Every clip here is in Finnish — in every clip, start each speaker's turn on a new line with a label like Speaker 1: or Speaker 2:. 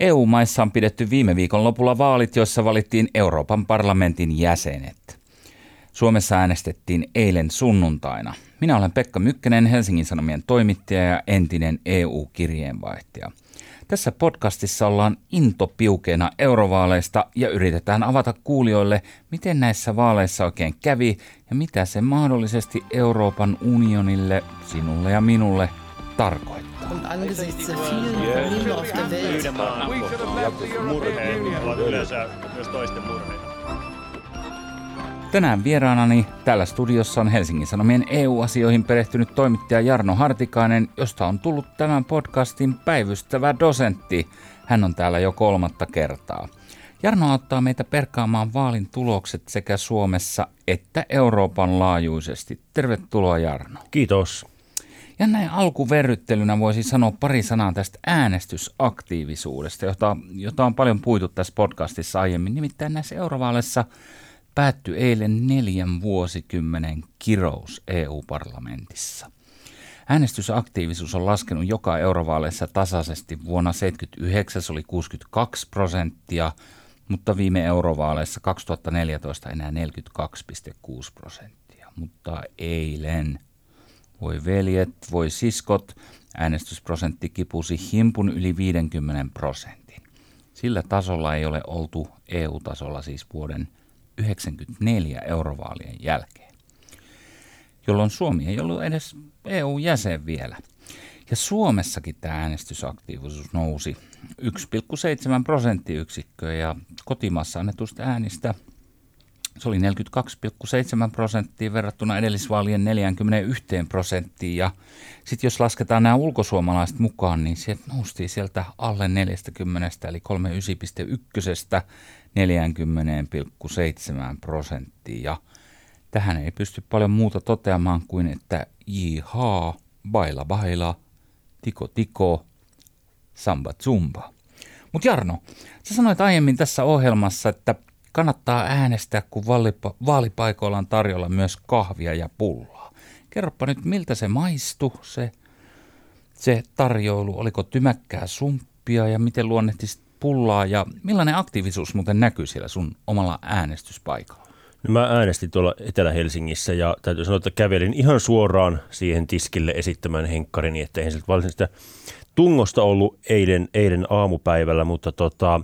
Speaker 1: EU-maissa on pidetty viime viikon lopulla vaalit, joissa valittiin Euroopan parlamentin jäsenet. Suomessa äänestettiin eilen sunnuntaina. Minä olen Pekka Mykkänen, Helsingin Sanomien toimittaja ja entinen EU-kirjeenvaihtaja. Tässä podcastissa ollaan intopiukeena eurovaaleista ja yritetään avata kuulijoille, miten näissä vaaleissa oikein kävi ja mitä se mahdollisesti Euroopan unionille, sinulle ja minulle tarkoittaa. Und angesichts der vielen Probleme auf der Welt. Tänään vieraanani täällä studiossa on Helsingin Sanomien EU-asioihin perehtynyt toimittaja Jarno Hartikainen, josta on tullut tämän podcastin päivystävä dosentti. Hän on täällä jo kolmatta kertaa. Jarno auttaa meitä perkaamaan vaalin tulokset sekä Suomessa että Euroopan laajuisesti. Tervetuloa Jarno.
Speaker 2: Kiitos.
Speaker 1: Ja näin alkuverryttelynä voisi sanoa pari sanaa tästä äänestysaktiivisuudesta, jota, jota on paljon puitu tässä podcastissa aiemmin. Nimittäin näissä eurovaaleissa päättyi eilen neljän vuosikymmenen kirous EU-parlamentissa. Äänestysaktiivisuus on laskenut joka eurovaaleissa tasaisesti. Vuonna 1979 se oli 62 prosenttia, mutta viime eurovaaleissa 2014 enää 42,6 prosenttia. Mutta eilen voi veljet, voi siskot, äänestysprosentti kipusi himpun yli 50 prosentin. Sillä tasolla ei ole oltu EU-tasolla siis vuoden 1994 eurovaalien jälkeen, jolloin Suomi ei ollut edes EU-jäsen vielä. Ja Suomessakin tämä äänestysaktiivisuus nousi 1,7 prosenttiyksikköä ja kotimassa annetusta äänistä – se oli 42,7 prosenttia verrattuna edellisvaalien 41 prosenttiin. Ja sitten jos lasketaan nämä ulkosuomalaiset mukaan, niin sieltä noustiin sieltä alle 40, eli 39,1 40,7 prosenttia. Ja tähän ei pysty paljon muuta toteamaan kuin, että jihaa, baila baila, tiko tiko, samba zumba. Mutta Jarno, sä sanoit aiemmin tässä ohjelmassa, että Kannattaa äänestää, kun vaalipaikoilla on tarjolla myös kahvia ja pullaa. Kerropa nyt, miltä se maistui, se, se tarjoilu. Oliko tymäkkää sumppia ja miten luonnehtisit pullaa ja millainen aktiivisuus muuten näkyy siellä sun omalla äänestyspaikalla?
Speaker 2: No mä äänestin tuolla Etelä-Helsingissä ja täytyy sanoa, että kävelin ihan suoraan siihen tiskille esittämään henkkarini, että eihän siltä varsinaista tungosta ollut eilen, eilen aamupäivällä, mutta tota,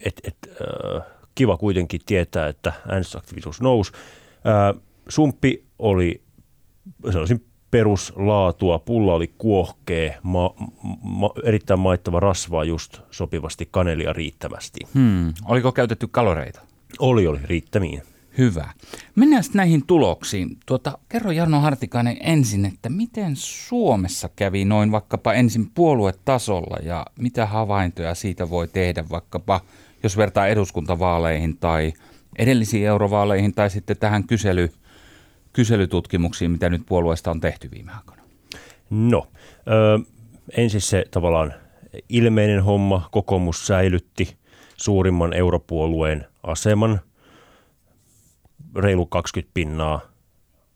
Speaker 2: et, et, äh, kiva kuitenkin tietää, että äänestysaktiivisuus nousi. Ää, sumppi oli, sanoisin, peruslaatua. Pulla oli kuohkee, ma, ma, erittäin maittava rasvaa just sopivasti, kanelia riittävästi.
Speaker 1: Hmm. Oliko käytetty kaloreita?
Speaker 2: Oli, oli, riittämiin.
Speaker 1: Hyvä. Mennään sitten näihin tuloksiin. Tuota, kerro Jarno Hartikainen ensin, että miten Suomessa kävi noin vaikkapa ensin puoluetasolla ja mitä havaintoja siitä voi tehdä vaikkapa jos vertaa eduskuntavaaleihin tai edellisiin eurovaaleihin tai sitten tähän kysely, kyselytutkimuksiin, mitä nyt puolueesta on tehty viime aikoina?
Speaker 2: No, ö, ensin se tavallaan ilmeinen homma. Kokoomus säilytti suurimman europuolueen aseman, reilu 20 pinnaa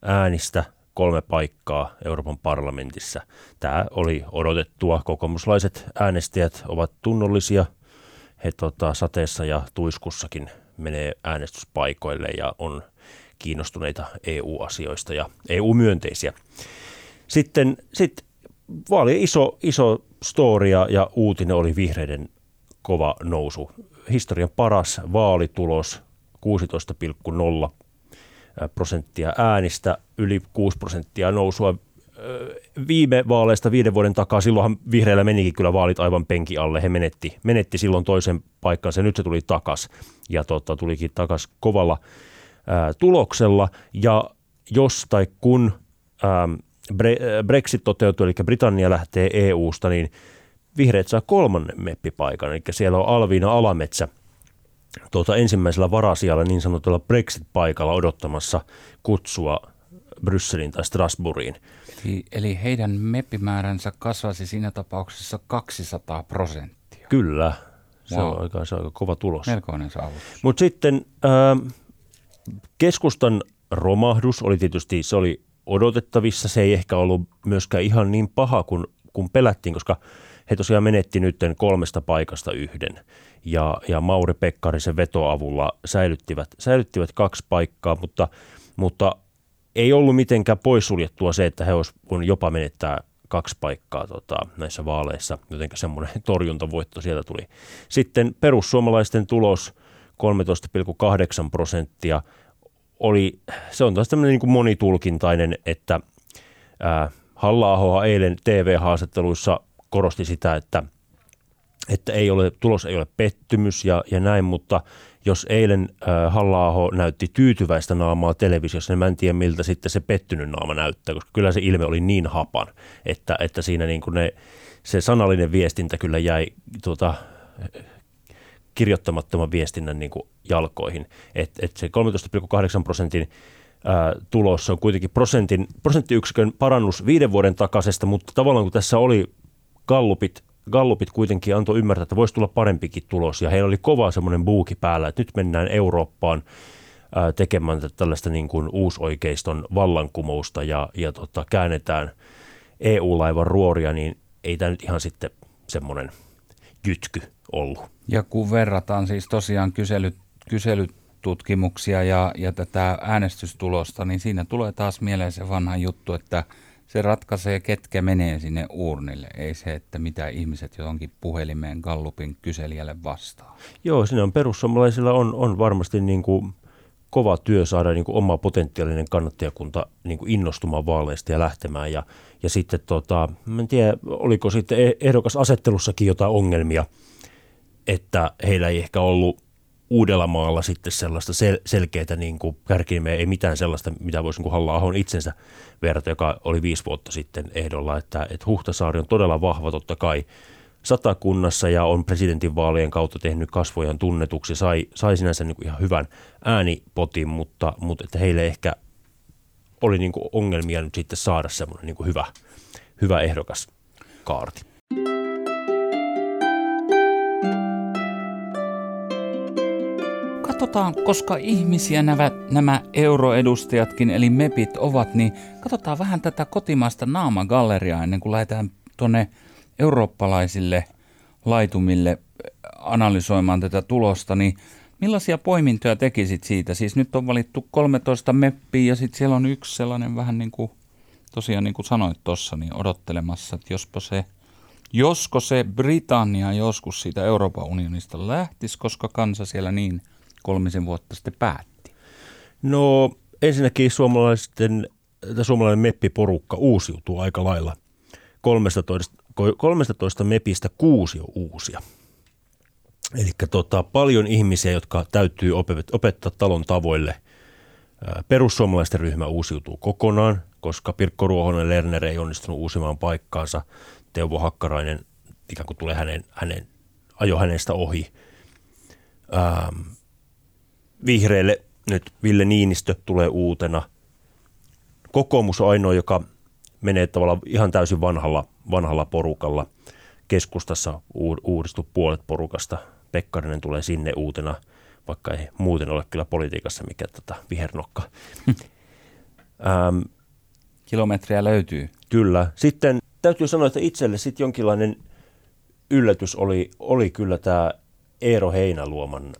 Speaker 2: äänistä, kolme paikkaa Euroopan parlamentissa. Tämä oli odotettua. Kokoomuslaiset äänestäjät ovat tunnollisia – he tota, sateessa ja tuiskussakin menee äänestyspaikoille ja on kiinnostuneita EU-asioista ja EU-myönteisiä. Sitten sit vaali iso, iso storia ja uutinen oli vihreiden kova nousu. Historian paras vaalitulos 16,0 prosenttia äänistä, yli 6 prosenttia nousua viime vaaleista viiden vuoden takaa, silloinhan vihreillä menikin kyllä vaalit aivan penki alle. He menetti, menetti silloin toisen paikkansa nyt se tuli takas ja tota, tulikin takas kovalla ää, tuloksella. Ja jos tai kun ää, Brexit toteutuu, eli Britannia lähtee EU-sta, niin vihreät saa kolmannen meppipaikan, eli siellä on Alviina Alametsä tuota, ensimmäisellä varasijalla niin sanotulla Brexit-paikalla odottamassa kutsua Brysseliin tai Strasbourgiin.
Speaker 1: Eli, eli heidän meppimääränsä kasvaisi siinä tapauksessa 200 prosenttia.
Speaker 2: Kyllä, se, wow. on, aika, se on aika kova tulos.
Speaker 1: Melkoinen saavutus.
Speaker 2: Mutta sitten äh, keskustan romahdus oli tietysti, se oli odotettavissa. Se ei ehkä ollut myöskään ihan niin paha kuin, kuin pelättiin, koska he tosiaan menetti nyt kolmesta paikasta yhden ja, ja Mauri Pekkarisen vetoavulla säilyttivät, säilyttivät kaksi paikkaa, mutta, mutta ei ollut mitenkään poissuljettua se, että he olisivat jopa menettää kaksi paikkaa tota, näissä vaaleissa, joten semmoinen torjuntavoitto sieltä tuli. Sitten perussuomalaisten tulos 13,8 prosenttia oli, se on taas tämmöinen niin monitulkintainen, että ää, halla eilen TV-haastatteluissa korosti sitä, että, että ei ole, tulos ei ole pettymys ja, ja näin, mutta jos eilen äh, halla näytti tyytyväistä naamaa televisiossa, niin mä en tiedä miltä sitten se pettynyt naama näyttää, koska kyllä se ilme oli niin hapan, että, että siinä niin kuin ne, se sanallinen viestintä kyllä jäi tuota, kirjoittamattoman viestinnän niin kuin jalkoihin. Et, et se 13,8 prosentin ää, tulos on kuitenkin prosentin, prosenttiyksikön parannus viiden vuoden takaisesta, mutta tavallaan kun tässä oli gallupit Gallupit kuitenkin antoi ymmärtää, että voisi tulla parempikin tulos ja heillä oli kova semmoinen buuki päällä, että nyt mennään Eurooppaan ää, tekemään tällaista niin kuin uusoikeiston vallankumousta ja, ja tota, käännetään EU-laivan ruoria, niin ei tämä nyt ihan sitten semmoinen jytky ollut.
Speaker 1: Ja kun verrataan siis tosiaan kyselyt, kyselytutkimuksia ja, ja tätä äänestystulosta, niin siinä tulee taas mieleen se vanha juttu, että – se ratkaisee, ketkä menee sinne uurnille, ei se, että mitä ihmiset johonkin puhelimeen Gallupin kyselijälle vastaa.
Speaker 2: Joo, siinä on perussuomalaisilla on, on varmasti niin kuin kova työ saada niin kuin oma potentiaalinen kannattajakunta niin kuin innostumaan vaaleista ja lähtemään. Ja, ja sitten, tota, en tiedä, oliko sitten e-, ehdokas asettelussakin jotain ongelmia, että heillä ei ehkä ollut Uudellamaalla sitten sellaista sel- selkeää niin kuin ei mitään sellaista, mitä voisi niin halla itsensä verrata, joka oli viisi vuotta sitten ehdolla, että, että Huhtasaari on todella vahva totta kai satakunnassa ja on presidentinvaalien kautta tehnyt kasvojan tunnetuksi, sai, sai sinänsä niin kuin ihan hyvän äänipotin, mutta, mutta että heille ehkä oli niin kuin ongelmia nyt sitten saada semmoinen niin kuin hyvä, hyvä ehdokas kaarti.
Speaker 1: Katsotaan, koska ihmisiä nämä, nämä euroedustajatkin, eli MEPit ovat, niin katsotaan vähän tätä kotimaista naamagalleriaa ennen kuin lähdetään tuonne eurooppalaisille laitumille analysoimaan tätä tulosta, niin millaisia poimintoja tekisit siitä? Siis nyt on valittu 13 meppiä ja sitten siellä on yksi sellainen vähän niin kuin, tosiaan niin kuin sanoit tuossa, niin odottelemassa, että jospa se, josko se Britannia joskus siitä Euroopan unionista lähtisi, koska kansa siellä niin – kolmisen vuotta sitten päätti?
Speaker 2: No ensinnäkin suomalaisten, suomalainen meppiporukka uusiutuu aika lailla. 13, 13 mepistä kuusi on uusia. Eli tota, paljon ihmisiä, jotka täytyy opettaa talon tavoille. Perussuomalaisten ryhmä uusiutuu kokonaan, koska Pirkko Ruohonen Lerner ei onnistunut uusimaan paikkaansa. Teuvo Hakkarainen ikään kuin tulee hänen, hänen, ajo hänestä ohi. Ähm, vihreille nyt Ville Niinistö tulee uutena. Kokoomus on ainoa, joka menee tavallaan ihan täysin vanhalla, vanhalla porukalla. Keskustassa uudistu puolet porukasta. Pekkarinen tulee sinne uutena, vaikka ei muuten ole kyllä politiikassa mikä tota vihernokka.
Speaker 1: ähm, Kilometriä löytyy.
Speaker 2: Kyllä. Sitten täytyy sanoa, että itselle sitten jonkinlainen yllätys oli, oli kyllä tämä Eero Heinäluoman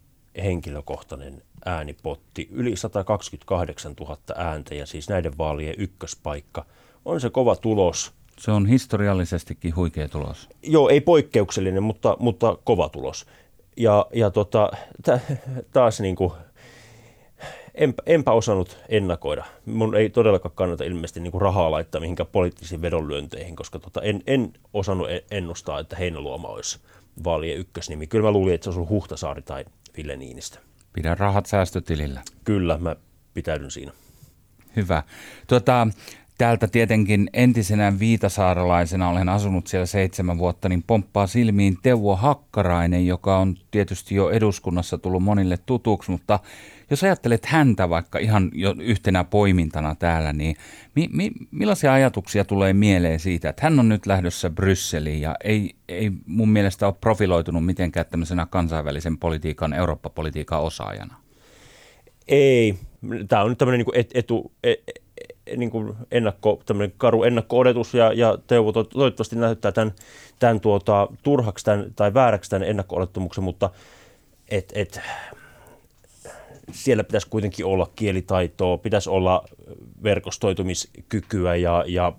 Speaker 2: henkilökohtainen äänipotti, yli 128 000 ääntä ja siis näiden vaalien ykköspaikka. On se kova tulos.
Speaker 1: Se on historiallisestikin huikea tulos.
Speaker 2: Joo, ei poikkeuksellinen, mutta, mutta kova tulos. Ja, ja tota, taas niin kuin, enpä, enpä osannut ennakoida. Mun ei todellakaan kannata ilmeisesti niin kuin rahaa laittaa mihinkään poliittisiin vedonlyönteihin, koska tota, en, en osannut ennustaa, että Heinäluoma olisi vaalien ykkösnimi. Kyllä mä luulin, että se olisi Huhtasaari tai Ville Niinistä.
Speaker 1: Pidä rahat säästötilillä.
Speaker 2: Kyllä, mä pitäydyn siinä.
Speaker 1: Hyvä. Tuota, täältä tietenkin entisenä viitasaaralaisena olen asunut siellä seitsemän vuotta, niin pomppaa silmiin Teuvo Hakkarainen, joka on tietysti jo eduskunnassa tullut monille tutuksi, mutta jos ajattelet häntä vaikka ihan jo yhtenä poimintana täällä, niin mi, mi, millaisia ajatuksia tulee mieleen siitä, että hän on nyt lähdössä Brysseliin ja ei, ei mun mielestä ole profiloitunut mitenkään tämmöisenä kansainvälisen politiikan, Eurooppa-politiikan osaajana?
Speaker 2: Ei. Tämä on nyt tämmöinen niin etu, e, niin kuin ennakko, karu ennakko-odotus ja, ja Teuvo toivottavasti näyttää tämän, tämän tuota, turhaksi tämän, tai vääräksi tämän ennakko mutta et, et, siellä pitäisi kuitenkin olla kielitaitoa, pitäisi olla verkostoitumiskykyä ja, ja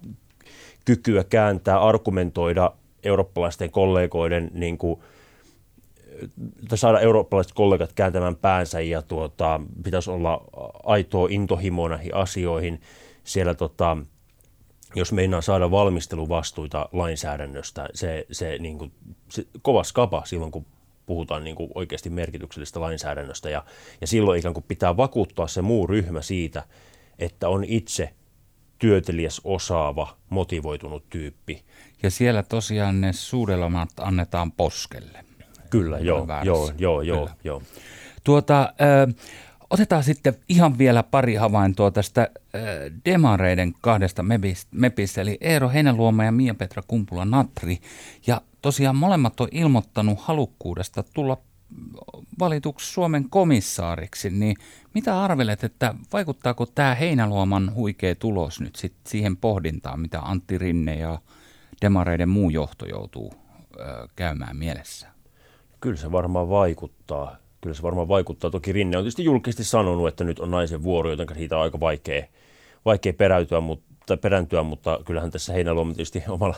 Speaker 2: kykyä kääntää, argumentoida eurooppalaisten kollegoiden niin kuin, saada eurooppalaiset kollegat kääntämään päänsä ja tuota, pitäisi olla aitoa intohimoa näihin asioihin. Siellä tota, jos meinaa saada valmisteluvastuita lainsäädännöstä, se, se, niin kuin, se kova skapa silloin, kun puhutaan niin kuin oikeasti merkityksellistä lainsäädännöstä. Ja, ja silloin ikään kuin pitää vakuuttaa se muu ryhmä siitä, että on itse työtelijäs, osaava, motivoitunut tyyppi.
Speaker 1: Ja siellä tosiaan ne suudelmat annetaan poskelle.
Speaker 2: Kyllä, joo, joo, joo, joo, joo.
Speaker 1: Tuota, äh, otetaan sitten ihan vielä pari havaintoa tästä äh, demareiden kahdesta mepistä, eli Eero Heinäluoma ja Mia-Petra Kumpula-Natri. Ja tosiaan molemmat on ilmoittanut halukkuudesta tulla valituksi Suomen komissaariksi, niin mitä arvelet, että vaikuttaako tämä Heinäluoman huikea tulos nyt sit siihen pohdintaan, mitä Antti Rinne ja demareiden muu johto joutuu ö, käymään mielessä?
Speaker 2: Kyllä se varmaan vaikuttaa. Kyllä se varmaan vaikuttaa. Toki Rinne on tietysti julkisesti sanonut, että nyt on naisen vuoro, joten siitä on aika vaikea, vaikea peräytyä, mutta, perääntyä, mutta kyllähän tässä Heinäluoma tietysti omalla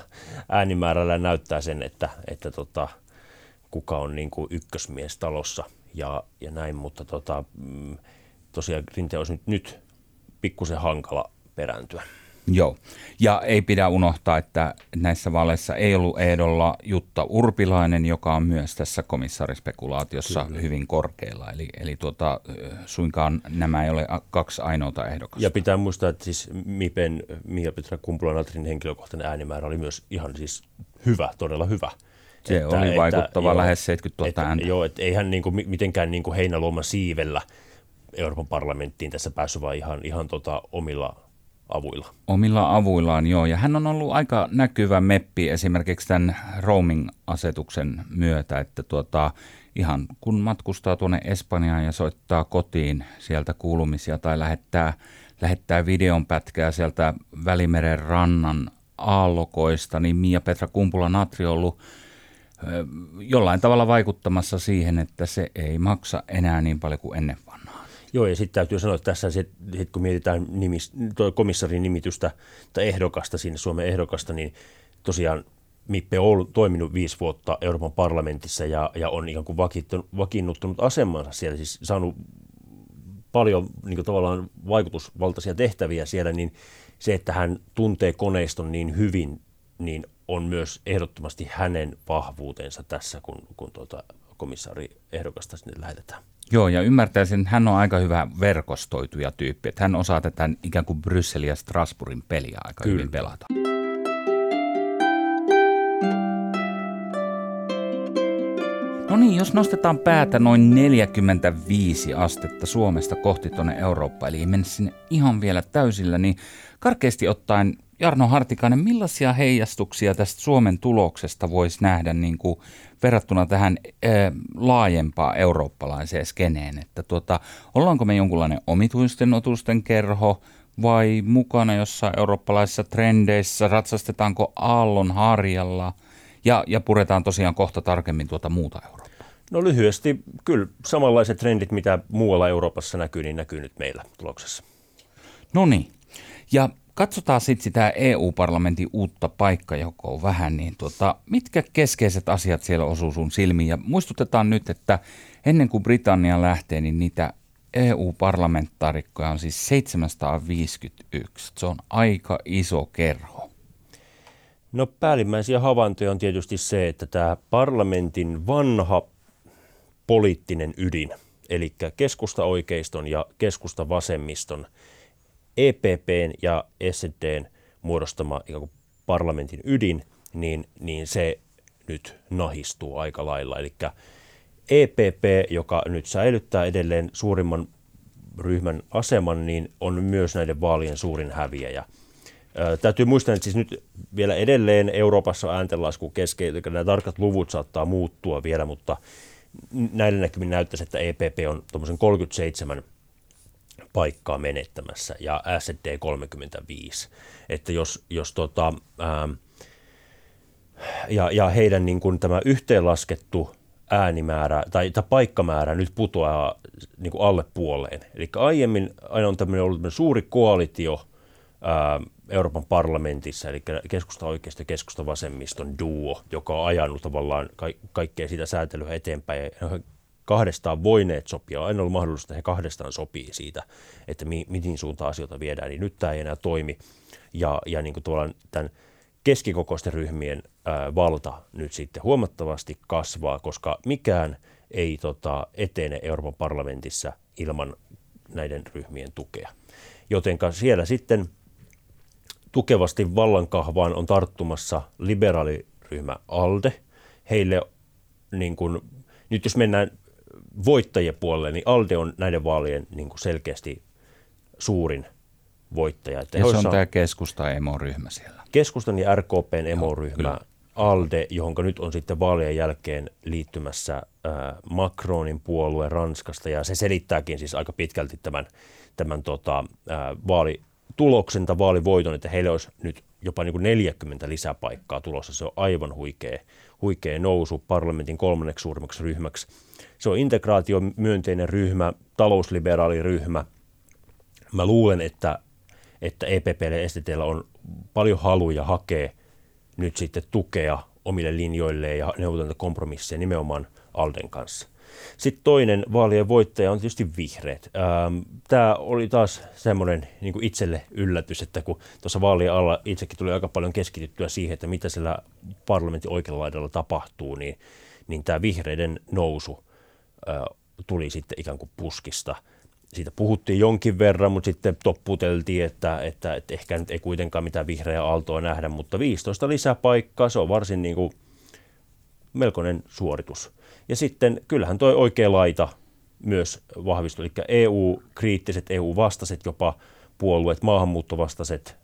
Speaker 2: äänimäärällä näyttää sen, että, että tota, kuka on niin kuin ykkösmies talossa ja, ja näin, mutta tota, mm, tosiaan Rinteen olisi nyt, nyt pikkusen hankala perääntyä.
Speaker 1: Joo, ja ei pidä unohtaa, että näissä vaaleissa ei ollut ehdolla Jutta Urpilainen, joka on myös tässä komissaarispekulaatiossa Kyllä. hyvin korkealla. Eli, eli tuota, suinkaan nämä ei ole kaksi ainoata ehdokasta.
Speaker 2: Ja pitää muistaa, että siis Mipen, Mia Petra Kumpula-Natrin henkilökohtainen äänimäärä oli myös ihan siis hyvä, todella hyvä.
Speaker 1: Se että, oli vaikuttava, että, lähes 70 000
Speaker 2: että,
Speaker 1: ääntä.
Speaker 2: Joo, että eihän niin kuin, mitenkään niin kuin heinäluoman siivellä Euroopan parlamenttiin tässä päässyt, vaan ihan, ihan tota omilla avuilla.
Speaker 1: Omilla avuillaan, joo. Ja hän on ollut aika näkyvä meppi esimerkiksi tämän roaming-asetuksen myötä, että tuota, ihan kun matkustaa tuonne Espanjaan ja soittaa kotiin sieltä kuulumisia tai lähettää, lähettää videonpätkää sieltä Välimeren rannan aallokoista, niin Mia Petra Kumpula-Natri on ollut jollain tavalla vaikuttamassa siihen, että se ei maksa enää niin paljon kuin ennen.
Speaker 2: Joo, ja sitten täytyy sanoa, että tässä sit, sit kun mietitään nimis, komissarin nimitystä tai ehdokasta sinne, Suomen ehdokasta, niin tosiaan Mippe on toiminut viisi vuotta Euroopan parlamentissa ja, ja on ikään kuin vakiinnuttanut asemansa siellä, siis saanut paljon niin kuin tavallaan vaikutusvaltaisia tehtäviä siellä, niin se, että hän tuntee koneiston niin hyvin, niin on myös ehdottomasti hänen vahvuutensa tässä, kun, kun tuota komissaari ehdokasta sinne lähetetään.
Speaker 1: Joo, ja ymmärtäisin, että hän on aika hyvä verkostoituja tyyppi, että hän osaa tätä ikään kuin Brysselin ja Strasbourgin peliä aika Kyllä. hyvin pelata. No niin, jos nostetaan päätä noin 45 astetta Suomesta kohti tuonne Eurooppaan, eli ei mennä sinne ihan vielä täysillä, niin karkeasti ottaen Jarno Hartikainen, millaisia heijastuksia tästä Suomen tuloksesta voisi nähdä niin kuin verrattuna tähän ää, laajempaa eurooppalaiseen skeneen? Että tuota, ollaanko me jonkunlainen omituisten otusten kerho vai mukana jossain eurooppalaisissa trendeissä? Ratsastetaanko aallon harjalla ja, ja puretaan tosiaan kohta tarkemmin tuota muuta Eurooppaa?
Speaker 2: No lyhyesti, kyllä samanlaiset trendit, mitä muualla Euroopassa näkyy, niin näkyy nyt meillä tuloksessa.
Speaker 1: No niin. Ja Katsotaan sitten sitä EU-parlamentin uutta paikkajakoa vähän, niin tuota, mitkä keskeiset asiat siellä osuu sun silmiin? Ja muistutetaan nyt, että ennen kuin Britannia lähtee, niin niitä EU-parlamentaarikkoja on siis 751. Se on aika iso kerho.
Speaker 2: No päällimmäisiä havaintoja on tietysti se, että tämä parlamentin vanha poliittinen ydin, eli keskusta-oikeiston ja keskusta-vasemmiston – EPPn ja SDn muodostama ikään kuin parlamentin ydin, niin, niin se nyt nahistuu aika lailla. Eli EPP, joka nyt säilyttää edelleen suurimman ryhmän aseman, niin on myös näiden vaalien suurin häviäjä. Ää, täytyy muistaa, että siis nyt vielä edelleen Euroopassa ääntenlasku keskeinen, eli nämä tarkat luvut saattaa muuttua vielä, mutta näillä näkymin näyttäisi, että EPP on tuommoisen 37 paikkaa menettämässä ja SD 35. Että jos, jos tota, ää, ja, ja heidän niin kuin tämä yhteenlaskettu äänimäärä tai, tai paikkamäärä nyt putoaa niin kuin alle puoleen. Eli aiemmin aina on tämmöinen ollut tämmöinen suuri koalitio ää, Euroopan parlamentissa, eli keskusta oikeasta ja keskusta vasemmiston duo, joka on ajanut tavallaan ka- kaikkea sitä säätelyä eteenpäin. Ja kahdestaan voineet sopia, on aina ollut mahdollista, että he kahdestaan sopii siitä, että mi- mihin suuntaan asioita viedään, niin nyt tämä ei enää toimi. Ja, ja niin kuin tämän keskikokoisten ryhmien ää, valta nyt sitten huomattavasti kasvaa, koska mikään ei tota, etene Euroopan parlamentissa ilman näiden ryhmien tukea. Jotenka siellä sitten tukevasti vallankahvaan on tarttumassa liberaaliryhmä ALDE. Heille, niin kuin, nyt jos mennään voittajien puolelle, niin ALDE on näiden vaalien niin kuin selkeästi suurin voittaja.
Speaker 1: Että ja se on saa... tämä keskusta-emoryhmä siellä.
Speaker 2: Keskustan ja RKPn emoryhmä, ALDE, johon nyt on sitten vaalien jälkeen liittymässä äh, Macronin puolue Ranskasta, ja se selittääkin siis aika pitkälti tämän, tämän tota, äh, vaalituloksen tai vaalivoiton, että heille olisi nyt jopa niin kuin 40 lisäpaikkaa tulossa. Se on aivan huikea, huikea nousu parlamentin kolmanneksi suurimmaksi ryhmäksi. Se on integraatio myönteinen ryhmä, talousliberaali ryhmä. Mä luulen, että että EPPlle ja STTllä on paljon haluja hakea nyt sitten tukea omille linjoilleen ja neuvotella kompromisseja nimenomaan Alden kanssa. Sitten toinen vaalien voittaja on tietysti vihreät. Ähm, Tämä oli taas semmoinen niin itselle yllätys, että kun tuossa vaalien alla itsekin tuli aika paljon keskityttyä siihen, että mitä siellä parlamentin oikealla laidalla tapahtuu, niin, niin tämä vihreiden nousu tuli sitten ikään kuin puskista – siitä puhuttiin jonkin verran, mutta sitten topputeltiin, että, että, että ehkä nyt ei kuitenkaan mitään vihreää aaltoa nähdä, mutta 15 lisäpaikkaa, se on varsin niin kuin melkoinen suoritus. Ja sitten kyllähän tuo oikea laita myös vahvistui, eli EU-kriittiset, EU-vastaiset jopa puolueet, maahanmuuttovastaiset,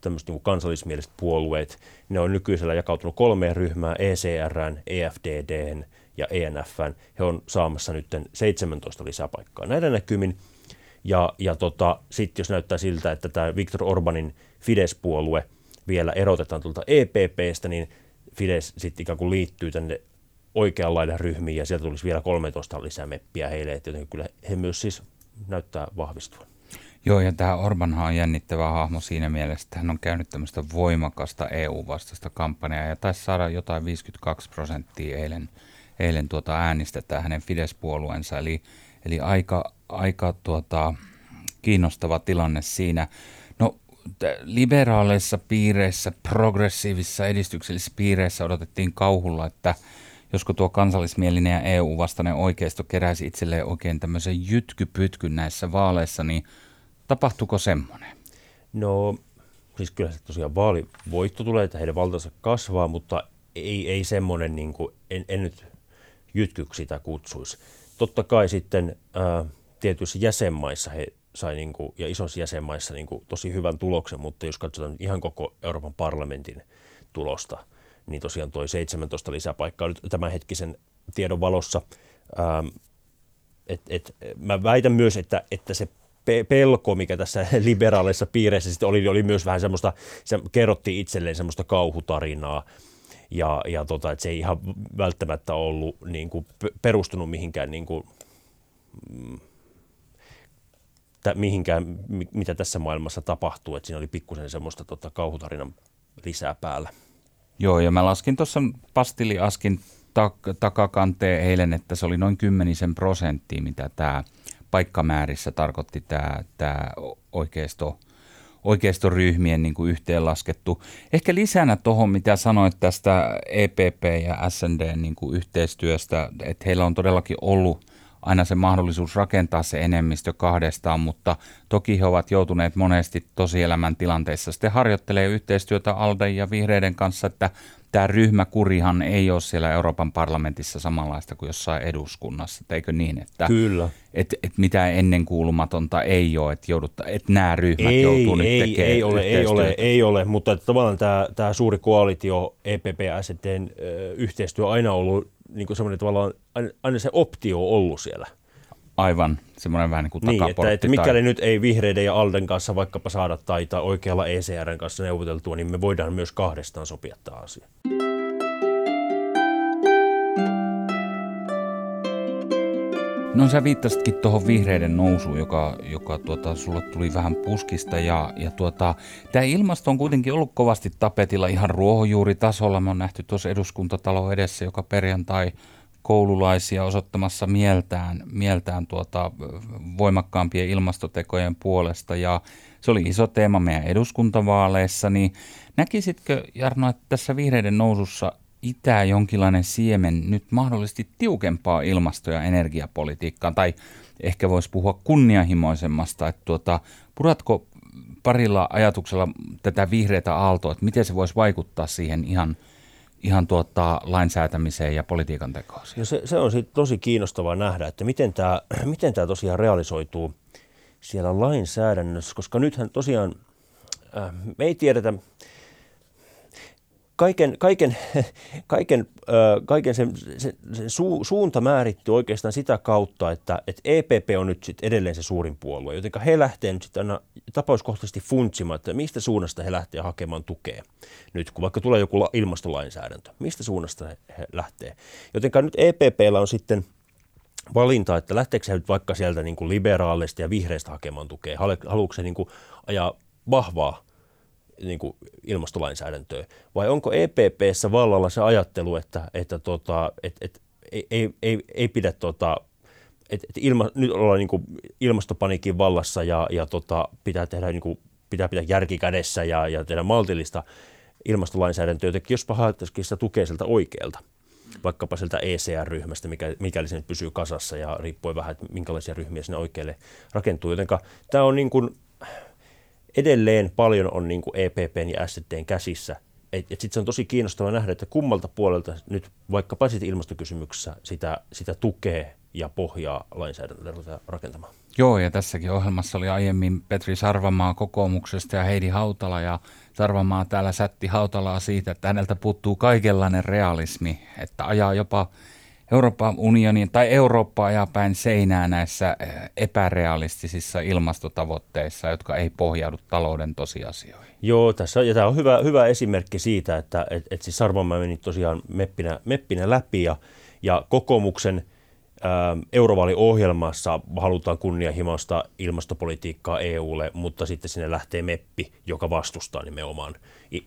Speaker 2: tämmöiset niin kansallismieliset puolueet, ne on nykyisellä jakautunut kolmeen ryhmään, ECRn, EFDDn ja ENFn. He on saamassa nyt 17 lisäpaikkaa näiden näkymin. Ja, ja tota, sitten jos näyttää siltä, että tämä Viktor Orbanin Fidesz-puolue vielä erotetaan tuolta EPPstä, niin Fidesz sitten ikään kuin liittyy tänne oikeanlainen ryhmiin ja sieltä tulisi vielä 13 lisää meppiä heille, että jotenkin kyllä he myös siis näyttää vahvistua.
Speaker 1: Joo, ja tämä Orbanhan on jännittävä hahmo siinä mielessä, että hän on käynyt tämmöistä voimakasta EU-vastaista kampanjaa ja taisi saada jotain 52 prosenttia eilen eilen tuota äänestetään hänen Fidesz-puolueensa. Eli, eli aika, aika tuota, kiinnostava tilanne siinä. No liberaaleissa piireissä, progressiivisissa edistyksellisissä piireissä odotettiin kauhulla, että josko tuo kansallismielinen ja EU-vastainen oikeisto keräisi itselleen oikein tämmöisen jytkypytkyn näissä vaaleissa, niin tapahtuuko semmoinen?
Speaker 2: No siis kyllä se tosiaan vaalivoitto tulee, että heidän valtansa kasvaa, mutta ei, ei semmoinen, niin kuin, en, en nyt jytkyksi sitä kutsuisi. Totta kai sitten ää, tietyissä jäsenmaissa he sai niin kuin, ja isoissa jäsenmaissa niin kuin, tosi hyvän tuloksen, mutta jos katsotaan ihan koko Euroopan parlamentin tulosta, niin tosiaan tuo 17 lisäpaikkaa nyt tämänhetkisen tiedon valossa. Ähm, et, et, mä väitän myös, että, että se pelko, mikä tässä liberaaleissa piireissä sitten oli, oli myös vähän semmoista, se kerrottiin itselleen semmoista kauhutarinaa, ja, ja tota, että se ei ihan välttämättä ollut niin kuin perustunut mihinkään, niin kuin, mm, mihinkään, mitä tässä maailmassa tapahtuu, että siinä oli pikkusen semmoista tota, kauhutarinan lisää päällä.
Speaker 1: Joo, ja mä laskin tuossa pastiliaskin tak- takakanteen eilen, että se oli noin kymmenisen prosenttia, mitä tämä paikkamäärissä tarkoitti tämä, tämä oikeisto oikeistoryhmien niin kuin yhteenlaskettu. Ehkä lisänä tuohon, mitä sanoit tästä EPP ja SND niin kuin yhteistyöstä, että heillä on todellakin ollut aina se mahdollisuus rakentaa se enemmistö kahdestaan, mutta toki he ovat joutuneet monesti tosielämän tilanteissa sitten harjoittelee yhteistyötä ALDE ja vihreiden kanssa, että tämä ryhmäkurihan ei ole siellä Euroopan parlamentissa samanlaista kuin jossain eduskunnassa, eikö niin? Että,
Speaker 2: Kyllä.
Speaker 1: Että et mitään ennenkuulumatonta ei ole, että, joudut, että nämä ryhmät ei, joutuu nyt
Speaker 2: ei,
Speaker 1: tekemään
Speaker 2: ei ole, ei ole, ei ole, mutta että tavallaan tämä, tämä suuri koalitio, EPP ja STn yhteistyö on aina ollut niin kuin semmoinen tavallaan, aina se optio on ollut siellä
Speaker 1: Aivan, semmoinen vähän niin kuin
Speaker 2: niin, että, että mikäli tai... nyt ei vihreiden ja Alden kanssa vaikkapa saada tai, tai oikealla ECRn kanssa neuvoteltua, niin me voidaan myös kahdestaan sopia tämä asia.
Speaker 1: No sä viittasitkin tuohon vihreiden nousuun, joka, joka tuota, sulle tuli vähän puskista ja, ja tuota, tämä ilmasto on kuitenkin ollut kovasti tapetilla ihan ruohonjuuritasolla. Me on nähty tuossa eduskuntatalo edessä joka perjantai koululaisia osoittamassa mieltään, mieltään tuota, voimakkaampien ilmastotekojen puolesta. Ja se oli iso teema meidän eduskuntavaaleissa, niin näkisitkö Jarno, että tässä vihreiden nousussa itää jonkinlainen siemen nyt mahdollisesti tiukempaa ilmasto- ja energiapolitiikkaan, tai ehkä voisi puhua kunnianhimoisemmasta, että tuota, puratko parilla ajatuksella tätä vihreätä aaltoa, että miten se voisi vaikuttaa siihen ihan, ihan tuota, lainsäätämiseen ja politiikan tekoon?
Speaker 2: Se, se on tosi kiinnostavaa nähdä, että miten tämä, miten tämä tosiaan realisoituu siellä lainsäädännössä, koska nythän tosiaan äh, me ei tiedetä, kaiken, kaiken, kaiken, kaiken sen, sen, sen su, suunta määrittyy oikeastaan sitä kautta, että, että EPP on nyt sit edelleen se suurin puolue, joten he lähtee nyt sitten aina tapauskohtaisesti funtsimaan, että mistä suunnasta he lähtee hakemaan tukea. Nyt kun vaikka tulee joku ilmastolainsäädäntö, mistä suunnasta he, he lähtee. Joten nyt EPPllä on sitten valinta, että lähteekö nyt vaikka sieltä niin kuin ja vihreistä hakemaan tukea, haluatko se niin ajaa vahvaa niin kuin ilmastolainsäädäntöä? Vai onko EPPssä vallalla se ajattelu, että, että tota, et, et, ei, ei, ei, ei pidä tota, et, et ilma, nyt ollaan niin kuin ilmastopaniikin vallassa ja, ja tota, pitää tehdä niin kuin, pitää pitää järki kädessä ja, ja tehdä maltillista ilmastolainsäädäntöä, jotenkin jospa haettaisikin sitä tukea sieltä oikealta vaikkapa sieltä ECR-ryhmästä, mikä, mikäli se nyt pysyy kasassa ja riippuen vähän, että minkälaisia ryhmiä sinne oikealle rakentuu. Joten tämä on niin kuin, edelleen paljon on niin kuin EPPn ja SDn käsissä. Et, et sitten se on tosi kiinnostavaa nähdä, että kummalta puolelta nyt vaikkapa sitten ilmastokysymyksessä sitä, sitä tukee ja pohjaa lainsäädäntöä rakentamaan.
Speaker 1: Joo, ja tässäkin ohjelmassa oli aiemmin Petri Sarvamaa kokoomuksesta ja Heidi Hautala, ja Sarvamaa täällä sätti Hautalaa siitä, että häneltä puuttuu kaikenlainen realismi, että ajaa jopa Euroopan unionin tai Eurooppa ajaa päin seinää näissä eh, epärealistisissa ilmastotavoitteissa, jotka ei pohjaudu talouden tosiasioihin.
Speaker 2: Joo, tässä ja tämä on hyvä, hyvä esimerkki siitä, että et, et siis Sarvamaa meni tosiaan meppinä, meppinä läpi ja, ja kokoomuksen – eurovaaliohjelmassa halutaan kunnianhimoista ilmastopolitiikkaa EUlle, mutta sitten sinne lähtee MEPPI, joka vastustaa nimenomaan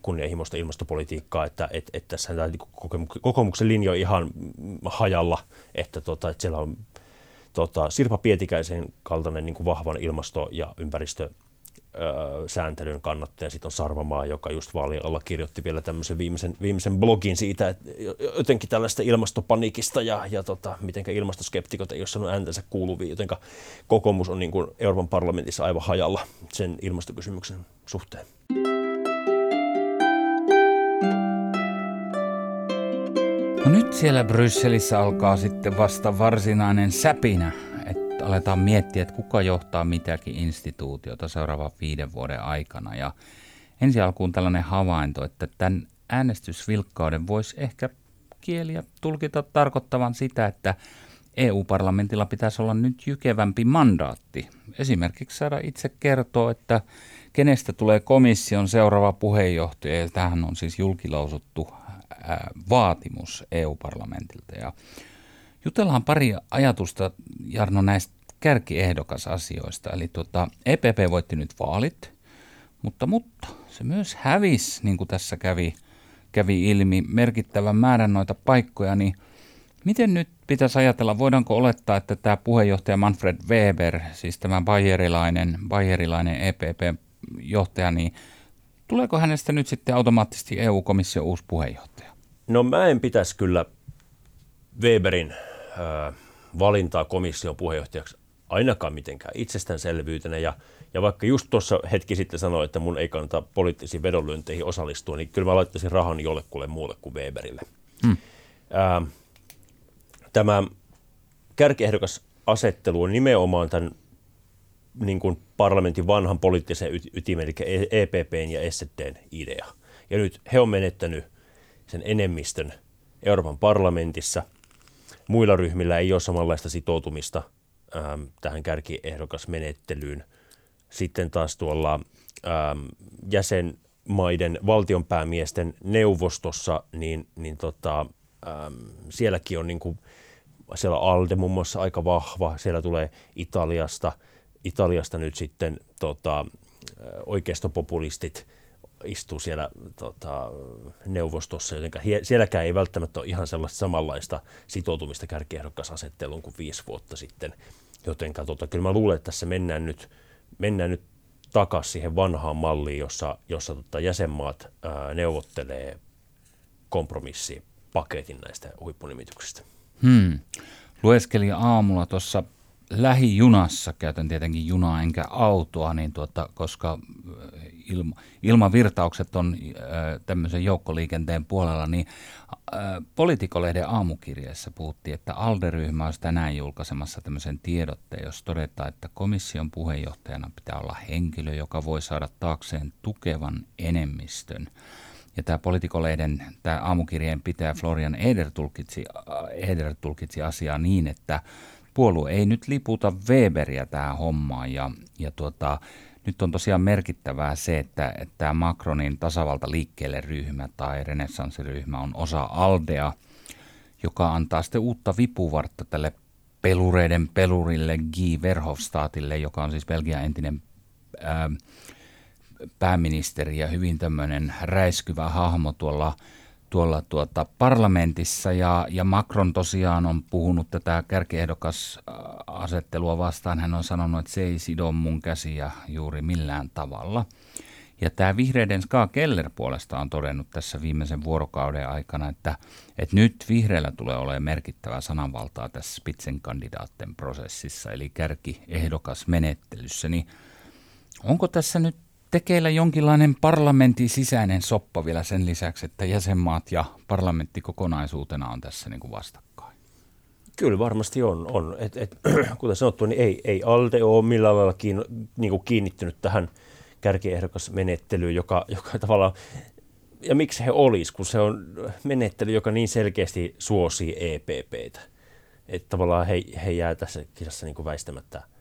Speaker 2: kunnianhimoista ilmastopolitiikkaa, että, että, että tässä tämä niin kokoomuksen linja on ihan hajalla, että, tota, että siellä on tota, Sirpa Pietikäisen kaltainen niin kuin vahvan ilmasto- ja ympäristö sääntelyn kannattaja. Sitten on Sarvamaa, joka just vaalien alla kirjoitti vielä tämmöisen viimeisen, viimeisen blogin siitä, että jotenkin tällaista ilmastopanikista ja, ja tota, miten ilmastoskeptikot ei ole saanut ääntänsä kuuluviin, joten kokoomus on niin kuin Euroopan parlamentissa aivan hajalla sen ilmastokysymyksen suhteen.
Speaker 1: No nyt siellä Brysselissä alkaa sitten vasta varsinainen säpinä aletaan miettiä, että kuka johtaa mitäkin instituutiota seuraavan viiden vuoden aikana. Ja ensi alkuun tällainen havainto, että tämän äänestysvilkkauden voisi ehkä kieliä tulkita tarkoittavan sitä, että EU-parlamentilla pitäisi olla nyt jykevämpi mandaatti. Esimerkiksi saada itse kertoa, että kenestä tulee komission seuraava puheenjohtaja, ja tähän on siis julkilausuttu vaatimus EU-parlamentilta. Ja Jutellaan pari ajatusta, Jarno, näistä kärkiehdokasasioista. Eli tuota, EPP voitti nyt vaalit, mutta, mutta se myös hävisi, niin kuin tässä kävi, kävi ilmi, merkittävän määrän noita paikkoja, niin miten nyt pitäisi ajatella, voidaanko olettaa, että tämä puheenjohtaja Manfred Weber, siis tämä bayerilainen, bayerilainen EPP-johtaja, niin tuleeko hänestä nyt sitten automaattisesti EU-komission uusi puheenjohtaja?
Speaker 2: No mä en pitäisi kyllä Weberin valintaa komission puheenjohtajaksi ainakaan mitenkään itsestäänselvyytenä. Ja, ja vaikka just tuossa hetki sitten sanoi, että mun ei kannata poliittisiin vedonlyönteihin osallistua, niin kyllä mä laittaisin rahan jollekulle muulle kuin Weberille. Hmm. Ää, tämä kärkiehdokas asettelu on nimenomaan tämän niin kuin parlamentin vanhan poliittisen ytimen, eli EPPn ja SDn idea. Ja nyt he on menettänyt sen enemmistön Euroopan parlamentissa – muilla ryhmillä ei ole samanlaista sitoutumista ähm, tähän kärkiehdokasmenettelyyn. Sitten taas tuolla ähm, jäsenmaiden valtionpäämiesten neuvostossa, niin, niin tota, ähm, sielläkin on niin kuin, siellä ALDE muun muassa aika vahva, siellä tulee Italiasta, Italiasta nyt sitten tota, oikeistopopulistit istuu siellä tota, neuvostossa, joten sielläkään ei välttämättä ole ihan sellaista samanlaista sitoutumista kärkiehdokkasasetteluun kuin viisi vuotta sitten. Joten tota, kyllä mä luulen, että tässä mennään nyt, mennään nyt takaisin siihen vanhaan malliin, jossa, jossa tota, jäsenmaat ää, neuvottelee kompromissipaketin näistä huippunimityksistä.
Speaker 1: Hmm. Lueskelin aamulla tuossa lähijunassa, käytän tietenkin junaa enkä autoa, niin tuota, koska äh, ilma, ilmavirtaukset on äh, tämmöisen joukkoliikenteen puolella, niin äh, Politikolehden aamukirjeessä puhuttiin, että ALDE-ryhmä olisi tänään julkaisemassa tämmöisen tiedotteen, jos todetaan, että komission puheenjohtajana pitää olla henkilö, joka voi saada taakseen tukevan enemmistön. Ja tämä Politikolehden, tämä aamukirjeen pitää Florian Eder tulkitsi, äh, Eder tulkitsi asiaa niin, että puolue ei nyt liputa Weberia tähän hommaan ja, ja tuota, nyt on tosiaan merkittävää se, että, että tämä Macronin tasavalta liikkeelle ryhmä tai renessanssiryhmä on osa Aldea, joka antaa sitten uutta vipuvartta tälle pelureiden pelurille Guy Verhofstadtille, joka on siis Belgian entinen ää, pääministeri ja hyvin tämmöinen räiskyvä hahmo tuolla tuolla tuota parlamentissa ja, ja Macron tosiaan on puhunut tätä kärkiehdokkasasettelua vastaan. Hän on sanonut, että se ei sido mun käsiä juuri millään tavalla. Ja tämä vihreiden Ska Keller puolesta on todennut tässä viimeisen vuorokauden aikana, että, että nyt vihreillä tulee olemaan merkittävää sananvaltaa tässä Spitzenkandidaatten prosessissa, eli kärkiehdokasmenettelyssä. Niin onko tässä nyt tekeillä jonkinlainen parlamentin sisäinen soppa vielä sen lisäksi, että jäsenmaat ja parlamentti kokonaisuutena on tässä niin kuin vastakkain?
Speaker 2: Kyllä varmasti on. on. Et, et, kuten sanottu, niin ei, ei ALDE ole millään lailla kiin, niin kuin kiinnittynyt tähän kärkiehdokasmenettelyyn, joka, joka tavallaan, ja miksi he olisi, kun se on menettely, joka niin selkeästi suosii EPPtä. Että tavallaan he, he jää tässä kisassa niin kuin väistämättä –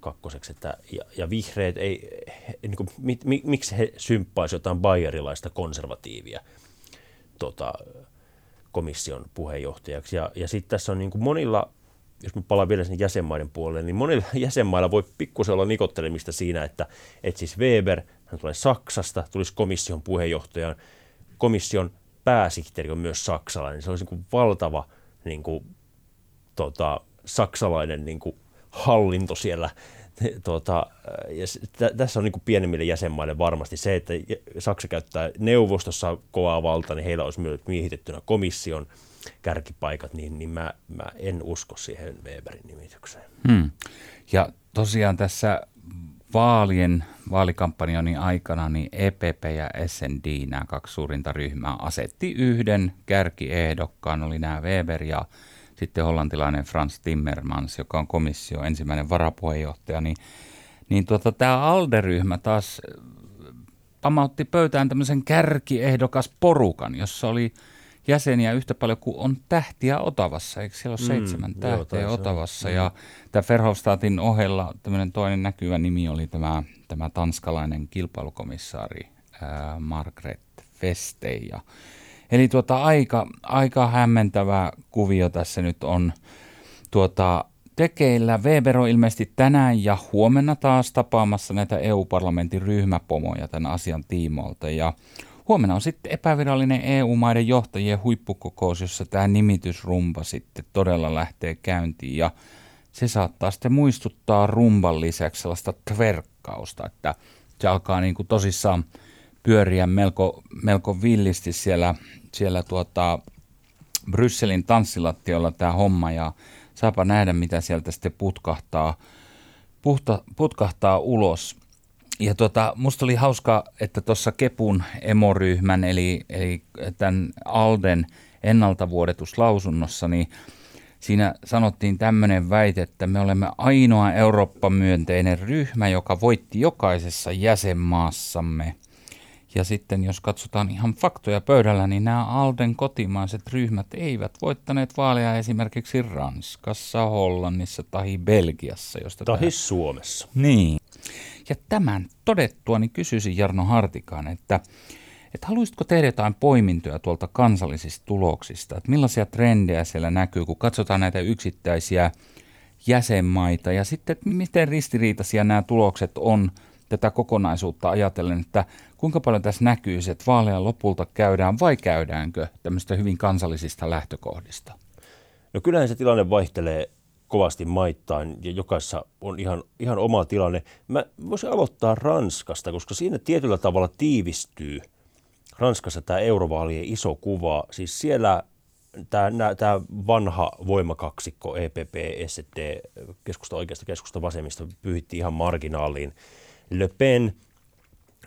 Speaker 2: kakkoseksi. Että, ja, ja vihreät, ei, niin kuin, mi, mi, miksi he symppaisivat jotain bayerilaista konservatiivia tota, komission puheenjohtajaksi. Ja, ja sitten tässä on niin kuin monilla, jos mä palaan vielä sen jäsenmaiden puolelle, niin monilla jäsenmailla voi pikkusen olla nikottelemista siinä, että, että siis Weber, hän tulee Saksasta, tulisi komission puheenjohtajan, komission pääsihteeri on myös saksalainen. Se olisi niin kuin valtava niin kuin, tota, saksalainen niin kuin hallinto siellä. Tuota, ja tässä on niin kuin pienemmille jäsenmaille varmasti se, että Saksa käyttää neuvostossa kovaa valtaa, niin heillä olisi myös miehitettynä komission kärkipaikat, niin, niin mä, mä en usko siihen Weberin nimitykseen.
Speaker 1: Hmm. Ja tosiaan tässä vaalien, vaalikampanjonin aikana niin EPP ja SND, nämä kaksi suurinta ryhmää, asetti yhden kärkiehdokkaan, oli nämä Weber ja sitten hollantilainen Frans Timmermans, joka on komissio ensimmäinen varapuheenjohtaja, niin, niin tuota, tämä ALDE-ryhmä taas pamautti pöytään tämmöisen kärkiehdokas porukan, jossa oli jäseniä yhtä paljon kuin on tähtiä Otavassa. Eikö siellä ole mm, seitsemän mm, tähteä joo, Otavassa? Mm. Ja tämä Verhofstadtin ohella tämmöinen toinen näkyvä nimi oli tämä, tämä tanskalainen kilpailukomissaari ää, Margaret Veste. Ja Eli tuota, aika, aika hämmentävä kuvio tässä nyt on tuota, tekeillä. Weber on ilmeisesti tänään ja huomenna taas tapaamassa näitä EU-parlamentin ryhmäpomoja tämän asian tiimoilta. Ja huomenna on sitten epävirallinen EU-maiden johtajien huippukokous, jossa tämä nimitysrumba sitten todella lähtee käyntiin. Ja se saattaa sitten muistuttaa rumban lisäksi sellaista tverkkausta, että se alkaa niin kuin tosissaan – pyöriä melko, melko villisti siellä, siellä tuota Brysselin tanssilattiolla tämä homma ja saapa nähdä, mitä sieltä sitten putkahtaa, puhta, putkahtaa ulos. Ja tota, musta oli hauska, että tuossa Kepun emoryhmän, eli, eli tämän Alden ennaltavuodetuslausunnossa, niin siinä sanottiin tämmöinen väite, että me olemme ainoa Eurooppa-myönteinen ryhmä, joka voitti jokaisessa jäsenmaassamme – Ja sitten jos katsotaan ihan faktoja pöydällä, niin nämä Alden kotimaiset ryhmät eivät voittaneet vaaleja esimerkiksi Ranskassa, Hollannissa tai Belgiassa. Josta
Speaker 2: tai tähän... Suomessa.
Speaker 1: Niin. Ja tämän todettua, niin kysyisin Jarno Hartikaan, että, että haluaisitko tehdä jotain poimintoja tuolta kansallisista tuloksista? Että millaisia trendejä siellä näkyy, kun katsotaan näitä yksittäisiä jäsenmaita ja sitten, että miten ristiriitaisia nämä tulokset on tätä kokonaisuutta ajatellen, että kuinka paljon tässä näkyy se, että vaaleja lopulta käydään vai käydäänkö tämmöistä hyvin kansallisista lähtökohdista?
Speaker 2: No kyllähän se tilanne vaihtelee kovasti maittain ja jokaisessa on ihan, ihan oma tilanne. Mä voisin aloittaa Ranskasta, koska siinä tietyllä tavalla tiivistyy Ranskassa tämä eurovaalien iso kuva. Siis siellä tämä, tämä vanha voimakaksikko EPP, SD, keskusta oikeasta keskusta vasemmista pyyhittiin ihan marginaaliin. Le Pen,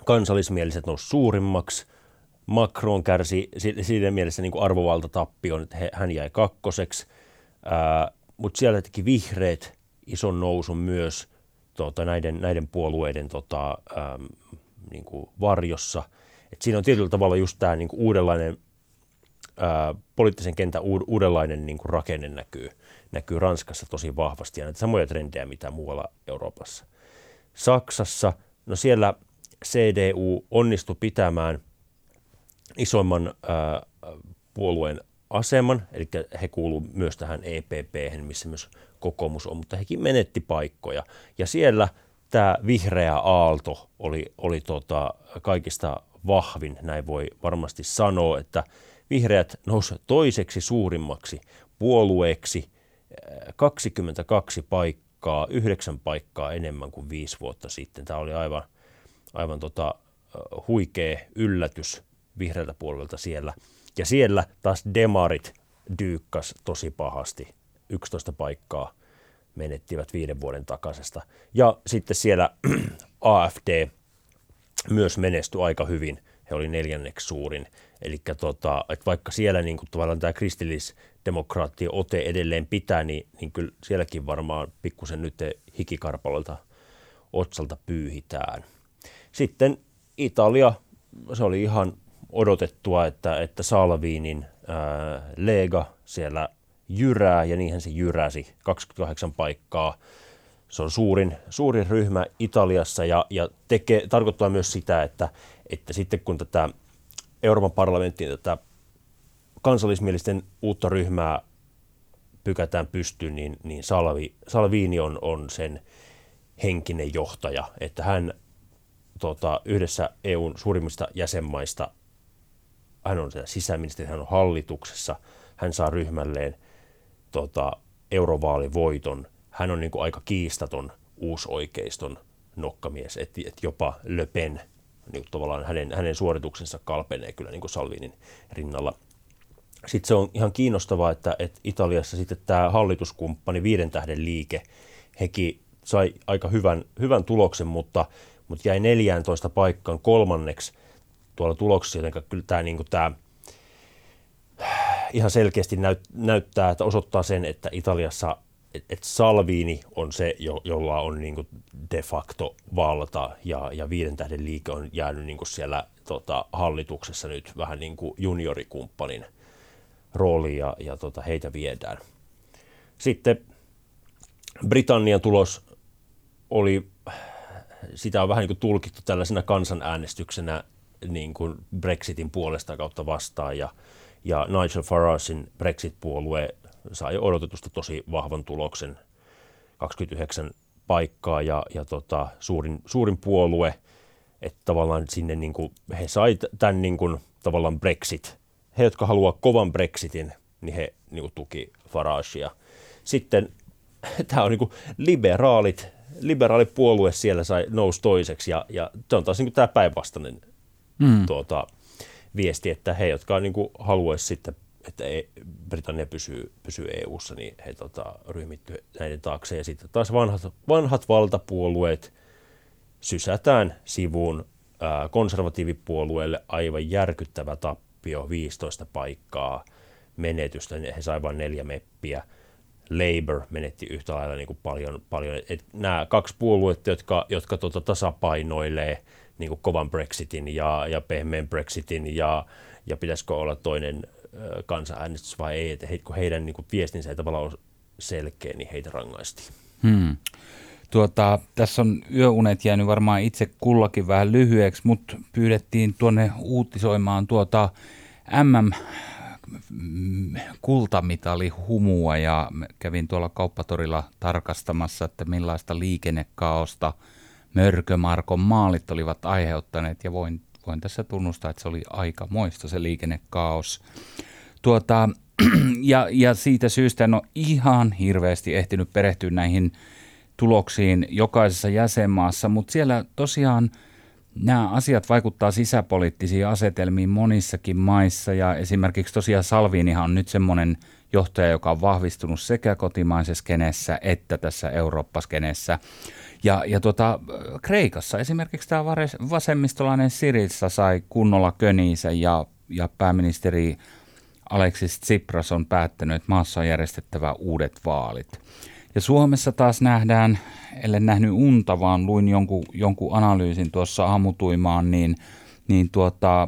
Speaker 2: kansallismieliset nousi suurimmaksi. Macron kärsi siinä mielessä niin arvovaltatappion, että hän jäi kakkoseksi. Mutta siellä teki vihreät ison nousun myös tota, näiden, näiden puolueiden tota, äm, niin kuin varjossa. Et siinä on tietyllä tavalla just tämä niin uudenlainen ää, poliittisen kentän uudenlainen niin kuin rakenne näkyy, näkyy Ranskassa tosi vahvasti ja näitä samoja trendejä, mitä muualla Euroopassa. Saksassa, no siellä CDU onnistui pitämään isoimman ää, puolueen aseman, eli he kuuluvat myös tähän EPP, missä myös kokoomus on, mutta hekin menetti paikkoja. Ja siellä tämä vihreä aalto oli, oli tota kaikista vahvin, näin voi varmasti sanoa, että vihreät nousi toiseksi suurimmaksi puolueeksi 22 paikkaa, yhdeksän paikkaa enemmän kuin viisi vuotta sitten. Tämä oli aivan, aivan tota, huikea yllätys vihreältä puolelta siellä. Ja siellä taas demarit dyykkas tosi pahasti. 11 paikkaa menettivät viiden vuoden takaisesta. Ja sitten siellä AFD myös menestyi aika hyvin. He oli neljänneksi suurin. Eli tota, vaikka siellä niin kuin tavallaan tämä kristillisdemokraattien ote edelleen pitää, niin, niin kyllä sielläkin varmaan pikkusen nyt hikikarpalolta otsalta pyyhitään. Sitten Italia, se oli ihan odotettua, että, että Salviinin ää, Lega siellä jyrää, ja niinhän se jyräsi, 28 paikkaa. Se on suurin, suurin ryhmä Italiassa, ja, ja tekee, tarkoittaa myös sitä, että, että sitten kun tätä Euroopan parlamenttiin tätä kansallismielisten uutta ryhmää pykätään pystyyn, niin, niin Salvi, Salvini on, on sen henkinen johtaja, että hän tota, yhdessä EUn suurimmista jäsenmaista hän on sisäministeri, hän on hallituksessa, hän saa ryhmälleen tota, eurovaalivoiton. Hän on niin kuin aika kiistaton uusoikeiston nokkamies, että et jopa Le Pen, niin kuin tavallaan hänen, hänen suorituksensa kalpenee kyllä niin kuin Salvinin rinnalla. Sitten se on ihan kiinnostavaa, että, että Italiassa sitten tämä hallituskumppani Viiden tähden liike, hekin sai aika hyvän, hyvän tuloksen, mutta, mutta jäi 14 paikkaan kolmanneksi – tuolla tuloksissa, joten kyllä tämä, niin kuin tämä ihan selkeästi näyt, näyttää, että osoittaa sen, että Italiassa että et Salvini on se, jo, jolla on niin kuin de facto valta ja, ja viiden tähden liike on jäänyt niin kuin siellä tota, hallituksessa nyt vähän niin kuin juniorikumppanin rooli ja, ja tota, heitä viedään. Sitten Britannian tulos oli, sitä on vähän niin kuin tulkittu tällaisena kansanäänestyksenä niin kuin Brexitin puolesta kautta vastaan ja, ja Nigel Faragein Brexit-puolue sai odotetusta tosi vahvan tuloksen, 29 paikkaa ja, ja tota, suurin, suurin puolue, että tavallaan sinne niin kuin, he sai tämän niin kuin, tavallaan Brexit. He, jotka haluaa kovan Brexitin, niin he niin kuin, tuki Faragea. Sitten tämä on niin kuin, liberaalit, liberaalipuolue siellä sai nousi toiseksi ja, ja se on taas niin kuin, tämä päinvastainen mm. tuota, viesti, että he, jotka niin haluaisi sitten, että e, Britannia pysyy, pysyy EU-ssa, niin he tota, ryhmitty näiden taakse. Ja sitten taas vanhat, vanhat valtapuolueet sysätään sivuun ää, konservatiivipuolueelle aivan järkyttävä tappio, 15 paikkaa menetystä, niin he saivat vain neljä meppiä. Labour menetti yhtä lailla niin kuin paljon. paljon. Et nämä kaksi puoluetta, jotka, jotka tuota tasapainoilee niin kuin kovan Brexitin ja, ja pehmeän Brexitin ja, ja pitäisikö olla toinen kansanäänestys vai ei, että he, kun heidän niin kuin viestinsä ei tavallaan ole selkeä, niin heitä rangaistiin.
Speaker 1: Hmm. Tuota, tässä on yöunet jäänyt varmaan itse kullakin vähän lyhyeksi, mutta pyydettiin tuonne uutisoimaan tuota MM kultamitali humua ja kävin tuolla kauppatorilla tarkastamassa, että millaista liikennekaosta Mörkömarkon maalit olivat aiheuttaneet ja voin, voin tässä tunnustaa, että se oli aika moista se liikennekaos. Tuota, ja, ja siitä syystä en ole ihan hirveästi ehtinyt perehtyä näihin tuloksiin jokaisessa jäsenmaassa, mutta siellä tosiaan nämä asiat vaikuttaa sisäpoliittisiin asetelmiin monissakin maissa ja esimerkiksi tosiaan Salvinihan on nyt semmoinen johtaja, joka on vahvistunut sekä kotimaisessa kenessä että tässä Eurooppa-skenessä. Ja, ja tuota, Kreikassa esimerkiksi tämä vasemmistolainen Sirissa sai kunnolla köniinsä ja, ja pääministeri Alexis Tsipras on päättänyt, että maassa on järjestettävä uudet vaalit. Ja Suomessa taas nähdään, ellen nähnyt unta, vaan luin jonkun, jonkun analyysin tuossa aamutuimaan, niin, niin tuota,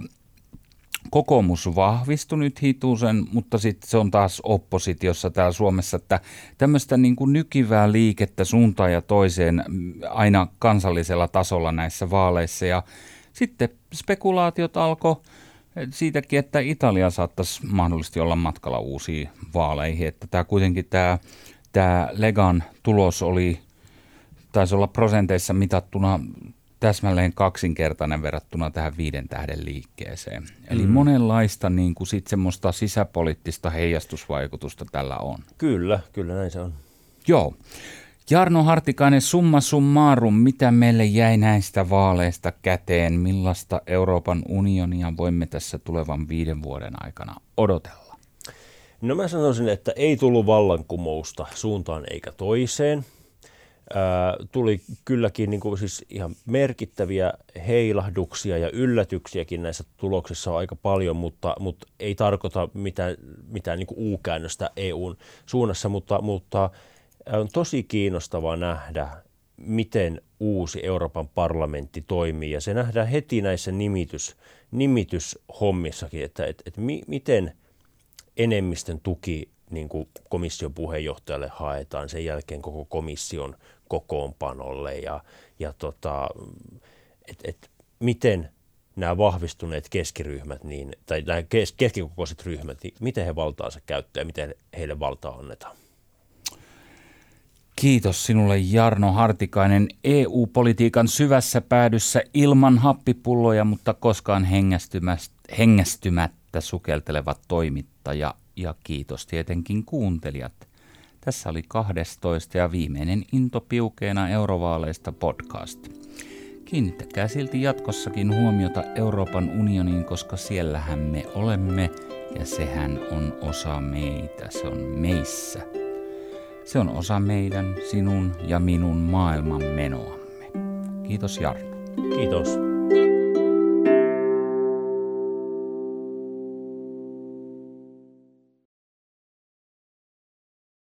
Speaker 1: kokoomus vahvistui nyt hitusen, mutta sitten se on taas oppositiossa täällä Suomessa, että tämmöistä niin kuin nykivää liikettä suuntaan ja toiseen aina kansallisella tasolla näissä vaaleissa. Ja sitten spekulaatiot alkoi siitäkin, että Italia saattaisi mahdollisesti olla matkalla uusiin vaaleihin, että tämä kuitenkin tämä tämä Legan tulos oli, taisi olla prosenteissa mitattuna täsmälleen kaksinkertainen verrattuna tähän viiden tähden liikkeeseen. Eli mm. monenlaista niin kuin sit semmoista sisäpoliittista heijastusvaikutusta tällä on.
Speaker 2: Kyllä, kyllä näin se on.
Speaker 1: Joo. Jarno Hartikainen, summa summarum, mitä meille jäi näistä vaaleista käteen? Millaista Euroopan unionia voimme tässä tulevan viiden vuoden aikana odotella?
Speaker 2: No mä sanoisin, että ei tullut vallankumousta suuntaan eikä toiseen. Ää, tuli kylläkin niin kuin siis ihan merkittäviä heilahduksia ja yllätyksiäkin näissä tuloksissa on aika paljon, mutta, mutta ei tarkoita mitään, mitään niin U-käännöstä EUn suunnassa, mutta, mutta on tosi kiinnostavaa nähdä, miten uusi Euroopan parlamentti toimii. Ja se nähdään heti näissä nimitys, nimityshommissakin, että, että, että mi, miten – enemmistön tuki niin kuin komission puheenjohtajalle haetaan, sen jälkeen koko komission kokoonpanolle ja, ja tota, et, et, miten nämä vahvistuneet keskiryhmät, niin, tai nämä kes, keskikokoiset ryhmät, niin miten he valtaansa käyttää ja miten heille valtaa annetaan.
Speaker 1: Kiitos sinulle Jarno Hartikainen EU-politiikan syvässä päädyssä ilman happipulloja, mutta koskaan hengästymättä sukeltelevat toimittaja ja kiitos tietenkin kuuntelijat. Tässä oli 12 ja viimeinen Into Piukeena eurovaaleista podcast. Kiinnittäkää silti jatkossakin huomiota Euroopan unioniin, koska siellähän me olemme ja sehän on osa meitä, se on meissä. Se on osa meidän, sinun ja minun maailman menoamme. Kiitos Jarno.
Speaker 2: Kiitos.